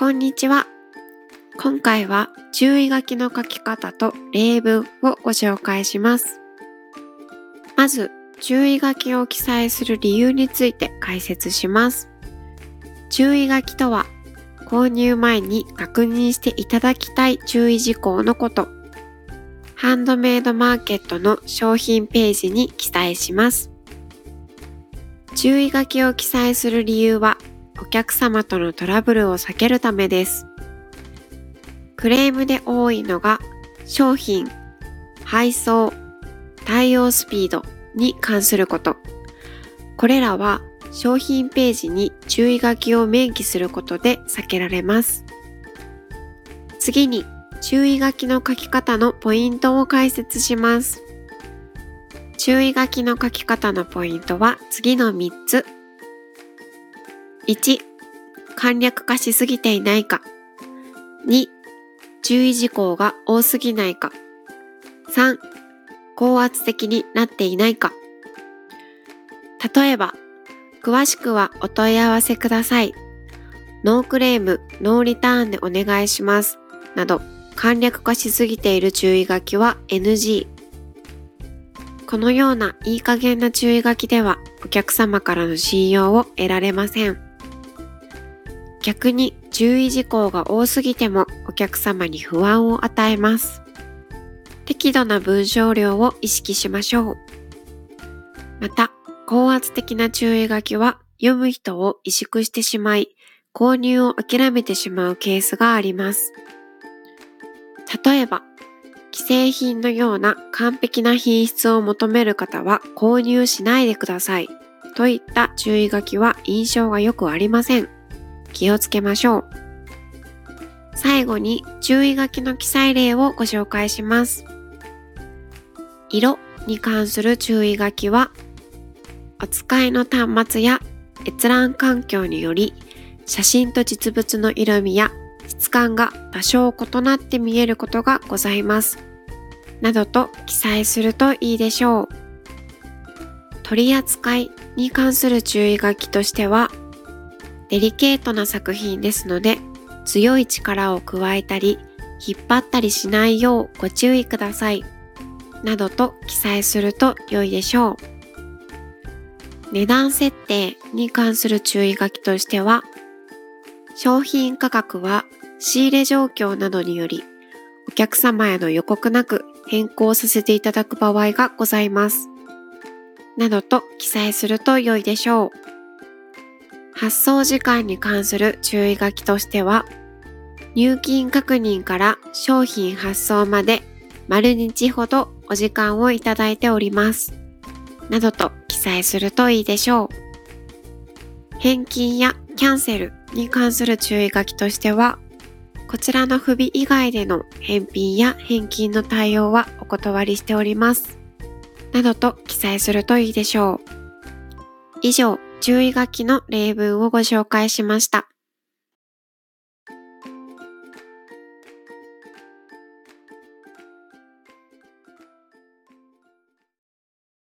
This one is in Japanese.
こんにちは。今回は注意書きの書き方と例文をご紹介します。まず、注意書きを記載する理由について解説します。注意書きとは、購入前に確認していただきたい注意事項のこと。ハンドメイドマーケットの商品ページに記載します。注意書きを記載する理由は、お客様とのトラブルを避けるためです。クレームで多いのが商品、配送、対応スピードに関すること。これらは商品ページに注意書きを明記することで避けられます。次に注意書きの書き方のポイントを解説します。注意書きの書き方のポイントは次の3つ。1、簡略化しすぎていないか。2、注意事項が多すぎないか。3、高圧的になっていないか。例えば、詳しくはお問い合わせください。ノークレーム、ノーリターンでお願いします。など、簡略化しすぎている注意書きは NG。このようないい加減な注意書きではお客様からの信用を得られません。逆に注意事項が多すぎてもお客様に不安を与えます。適度な文章量を意識しましょう。また、高圧的な注意書きは読む人を萎縮してしまい、購入を諦めてしまうケースがあります。例えば、既製品のような完璧な品質を求める方は購入しないでください。といった注意書きは印象が良くありません。気をつけましょう。最後に注意書きの記載例をご紹介します。色に関する注意書きは、お使いの端末や閲覧環境により写真と実物の色味や質感が多少異なって見えることがございます。などと記載するといいでしょう。取り扱いに関する注意書きとしては、デリケートな作品ですので、強い力を加えたり、引っ張ったりしないようご注意ください。などと記載すると良いでしょう。値段設定に関する注意書きとしては、商品価格は仕入れ状況などにより、お客様への予告なく変更させていただく場合がございます。などと記載すると良いでしょう。発送時間に関する注意書きとしては、入金確認から商品発送まで丸日ほどお時間をいただいております。などと記載するといいでしょう。返金やキャンセルに関する注意書きとしては、こちらの不備以外での返品や返金の対応はお断りしております。などと記載するといいでしょう。以上、注意書きの例文をご紹介しました。